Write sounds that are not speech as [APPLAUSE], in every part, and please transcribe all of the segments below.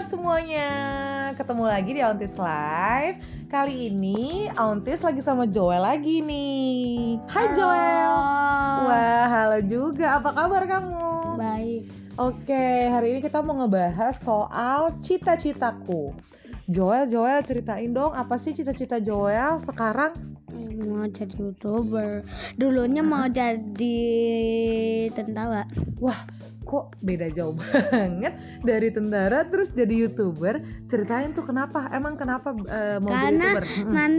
kabar semuanya? Ketemu lagi di Aunties Live. Kali ini Aunties lagi sama Joel lagi nih. Hai Joel. Wah, halo juga. Apa kabar kamu? Baik. Oke, hari ini kita mau ngebahas soal cita-citaku. Joel, Joel ceritain dong apa sih cita-cita Joel sekarang? Mau jadi youtuber. Dulunya mau jadi tentara. Wah, kok beda jauh [LAUGHS] banget dari tentara terus jadi youtuber ceritain tuh kenapa emang kenapa eh, mau jadi Karena youtuber Mm-mm. nan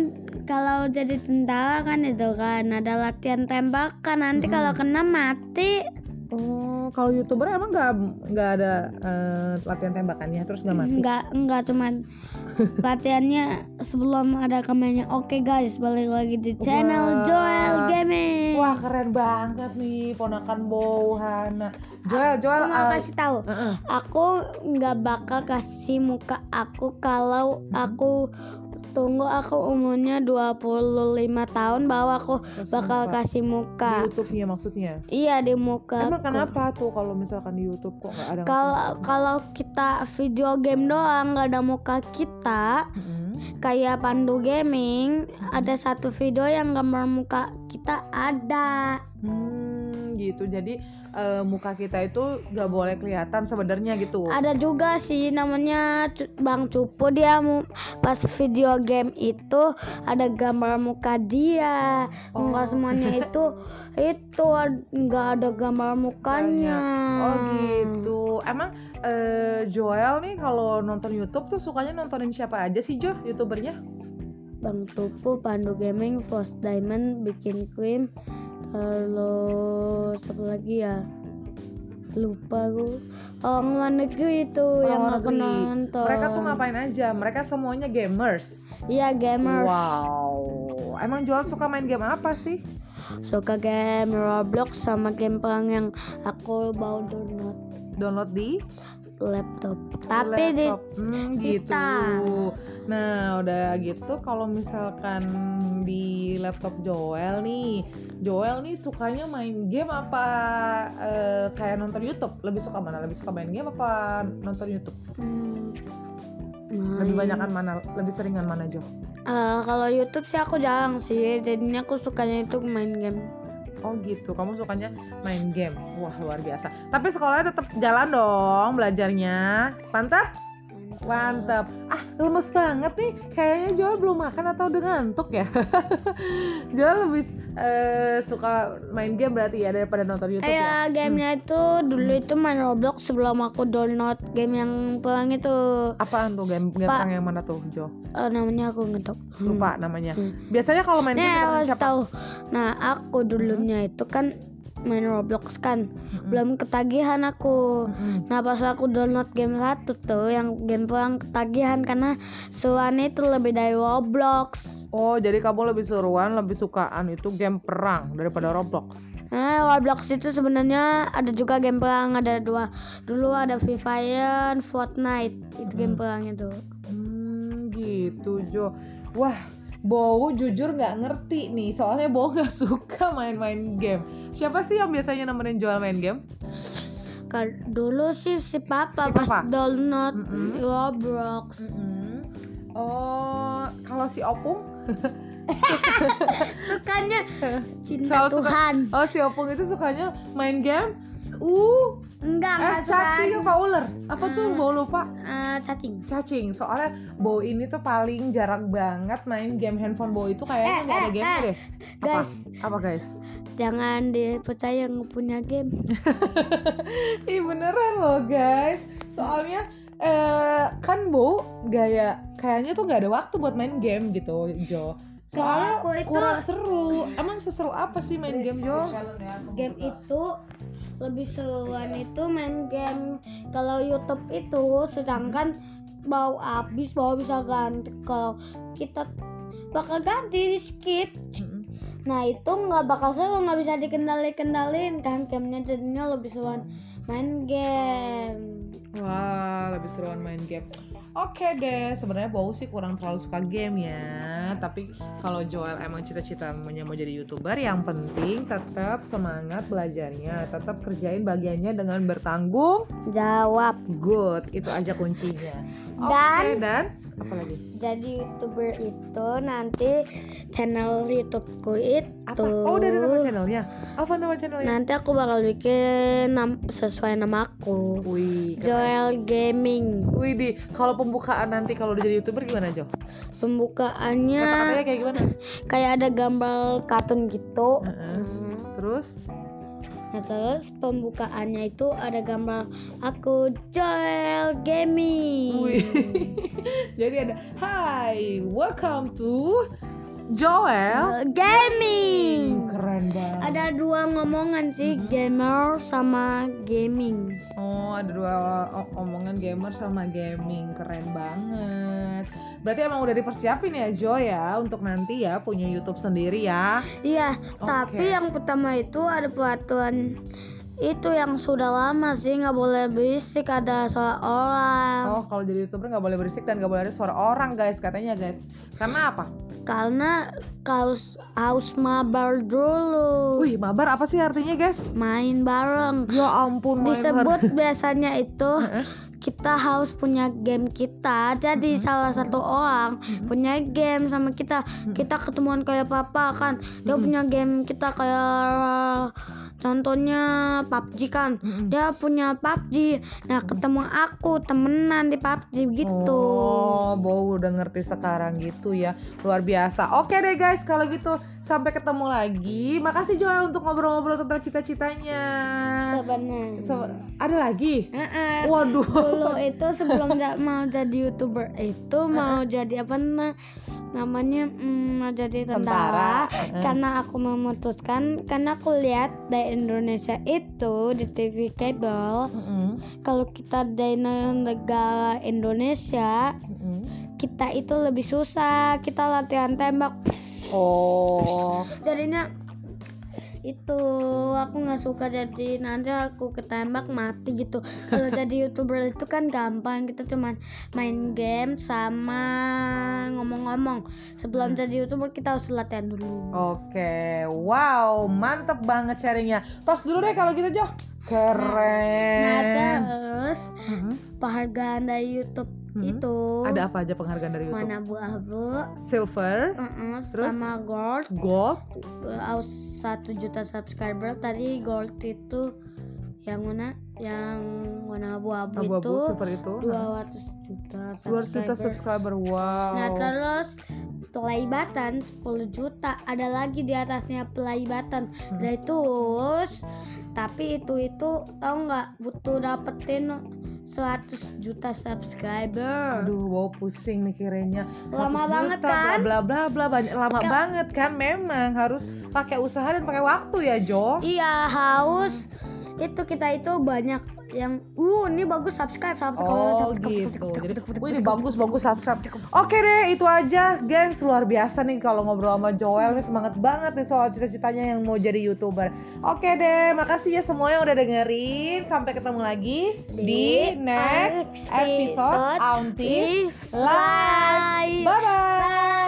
kalau jadi tentara kan itu kan ada latihan tembakan. Nanti Mm-mm. kalau kena mati. Kalau youtuber emang nggak nggak ada eh, latihan tembakannya terus nggak mati Enggak enggak cuman [LAUGHS] latihannya sebelum ada kameranya. Oke guys, balik lagi di Wah. channel Joel Gaming. wah keren banget nih ponakan Bow Hana Joel Joel Aku mau eh, kasih tahu. eh-eh. aku nggak bakal kasih muka aku kalau aku tunggu aku umurnya 25 tahun bahwa aku Kasih bakal muka. kasih di muka YouTube-nya maksudnya iya di muka emang aku. kenapa tuh kalau misalkan di YouTube kok nggak ada kalau kalau kita video game doang nggak ada muka kita Mm-mm. kayak Pandu Gaming ada satu video yang gambar muka kita ada Hmm, gitu. Jadi eh, muka kita itu nggak boleh kelihatan sebenarnya gitu. ada juga sih namanya Bang Cupu dia pas video game itu ada gambar muka dia Oh. enggak semuanya itu itu nggak ada gambar mukanya Oh gitu. Emang eh, Joel nih kalau nonton YouTube tuh sukanya nontonin siapa aja sih Jo youtubernya? Bang Cupu Pandu Gaming Frost Diamond bikin cream terus apa lagi ya lupa aku orang luar negeri itu yang Orang aku nonton Mereka tuh ngapain aja? Mereka semuanya gamers. iya gamers Wow. Emang Joel suka main game apa sih? suka game Roblox sama game perang yang aku bawa download Download di laptop tapi di. Hmm, gitu. Nah, udah gitu kalau misalkan di laptop Joel nih, Joel nih sukanya main game apa eh, kayak nonton YouTube? Lebih suka mana? Lebih suka main game apa nonton YouTube? Hmm, Lebih banyakan mana? Lebih seringan mana, Jo? Eh, kalau YouTube sih aku jarang sih jadinya aku sukanya itu main game Oh gitu, kamu sukanya main game. Wah, luar biasa. Tapi sekolahnya tetap jalan dong belajarnya. Mantap? Mantap. Ah, lemes banget nih. Kayaknya Joel belum makan atau udah ngantuk ya. [LAUGHS] Joel lebih eh, suka main game berarti ya daripada nonton YouTube Eh ya. ya gamenya itu dulu itu main Roblox sebelum aku download game yang perang itu Apaan tuh game game Pak. perang yang mana tuh, Jo? Eh, namanya aku ngetok Lupa namanya. Hmm. Biasanya kalau main Nih game harus siapa? tahu nah aku dulunya itu kan main Roblox kan Mm-mm. belum ketagihan aku Mm-mm. Nah pas aku download game satu tuh yang game perang ketagihan karena suaranya itu lebih dari Roblox. Oh, jadi kamu lebih seruan, lebih sukaan itu game perang daripada Roblox. Nah Roblox itu sebenarnya ada juga game perang ada dua. Dulu ada Free Fire, Fortnite itu game Hmm. perang itu. Hmm, gitu Jo. Wah, Bowo jujur nggak ngerti nih, soalnya Bowo nggak [LAUGHS] suka main-main game. Siapa sih yang biasanya nemenin Joel main game? Dulu sih si papa Si pas papa? download Mm-mm. Roblox. Oh, kalau si Opung? [LAUGHS] Sukanya [LAUGHS] cinta Kalau suka- Tuhan. Oh, si Opung itu sukanya main game. Uh, Enggak, eh enggak cacing apa ular? Apa tuh Hmm. Bowo lupa? Eh, cacing. Cacing. Soalnya Bowo ini tuh paling jarang banget main game handphone Bowo itu kayaknya Eh, nggak ada eh, game eh. deh. Apa? Guys. Apa guys? Jangan dipercaya yang punya game. [LAUGHS] Ih beneran loh guys Soalnya eh, kan Bu gaya kayaknya tuh nggak ada waktu buat main game gitu Jo Soalnya Aku itu- kurang seru Emang seseru apa sih main game Jo? game itu lebih seruan itu main game kalau YouTube itu sedangkan bau habis bau bisa ganti. Kalau kita bakal ganti di skip. Nah itu nggak bakal seru nggak bisa dikendali kendalin kan gamenya jadinya lebih seruan main game. Wah lebih seruan main game Oke deh, sebenarnya Bau sih kurang terlalu suka game ya. Tapi kalau Joel emang cita-cita mau jadi youtuber, yang penting tetap semangat belajarnya, tetap kerjain bagiannya dengan bertanggung Jawab. good. Itu aja kuncinya. Oke Dan- dan apa lagi? Jadi youtuber itu nanti channel YouTubeku itu. Apa? Oh udah ada nama channelnya. Apa nama channelnya? Nanti aku bakal bikin nam- sesuai namaku. Wih, keren. Joel Gaming. Wih di, kalau pembukaan nanti kalau udah jadi youtuber gimana Jo? Pembukaannya Kata-katanya kayak gimana? [LAUGHS] kayak ada gambar kartun gitu. Heeh. Terus? Nah terus pembukaannya itu ada gambar aku Joel Gaming. Wih. [LAUGHS] Jadi ada Hai, welcome to Joel Joel Gaming. Keren banget. Ada dua ngomongan sih, gamer sama gaming. Oh, ada dua omongan gamer sama gaming. Keren banget. Berarti emang udah dipersiapin ya Jo ya untuk nanti ya punya YouTube sendiri ya. Iya, Oke. tapi yang pertama itu ada peraturan itu yang sudah lama sih nggak boleh berisik ada suara orang. Oh, kalau jadi YouTuber nggak boleh berisik dan nggak boleh ada suara orang guys katanya guys. Karena apa? Karena harus harus mabar dulu. Wih, mabar apa sih artinya guys? Main bareng. Ya ampun, main Disebut [LAUGHS] biasanya itu kita harus punya game kita. Jadi salah satu orang punya game sama kita. Kita ketemuan kayak papa kan. Dia punya game kita kayak contohnya PUBG kan. Mm-mm. Dia punya PUBG. Nah, ketemu aku temenan di PUBG gitu. Oh, Bow udah ngerti sekarang gitu ya. Luar biasa. Oke deh guys, kalau gitu sampai ketemu lagi. Makasih Joel untuk ngobrol-ngobrol tentang cita-citanya. Sebenarnya. Se- ada lagi? Heeh. Waduh. Dulu itu sebelum [LAUGHS] mau jadi youtuber itu mau jadi apa na- namanya mm, mau jadi tentara, Tentara, heeh. karena aku memutuskan karena aku lihat di Indonesia itu di TV kabel Mm-mm. kalau kita di negara Indonesia Mm-mm. kita itu lebih susah kita latihan tembak Oh. jadinya itu. Aku nggak suka jadi nanti aku ketembak mati gitu. Kalau [LAUGHS] jadi youtuber itu kan gampang kita cuman main game sama ngomong-ngomong. Sebelum jadi youtuber kita harus latihan dulu. Oke, wow, mantep banget sharingnya. Tos dulu deh kalau gitu Jo. Keren. nah terus Mm-mm. penghargaan dari YouTube Hmm. itu Ada apa aja penghargaan dari YouTube? mana abu-abu Silver, uh-uh, Terus? sama gold gold, uh, satu juta subscriber tadi gold itu yang mana yang warna abu-abu, itu silver itu. 200 juta 200 juta subscriber. subscriber. Wow. Nah terus play button 10 juta ada lagi di atasnya play button Hmm. Nah, terus tapi itu itu tau nggak butuh dapetin 100 juta subscriber Aduh, wow pusing mikirinnya. Lama 100 banget juta, kan? Bla bla bla banyak lama Ka- banget kan. Memang harus pakai usaha dan pakai waktu ya, Jo. iya haus itu kita itu banyak yang uh ini bagus subscribe subscribe Oh subscribe, gitu. Jadi, wih ini bagus bagus subscribe. Oke deh, itu aja, gengs. Luar biasa nih kalau ngobrol sama Joel nih semangat banget nih soal cita-citanya yang mau jadi youtuber. Oke deh, makasih ya semua yang udah dengerin. Sampai ketemu lagi di, next episode Auntie di Live. live. Bye bye.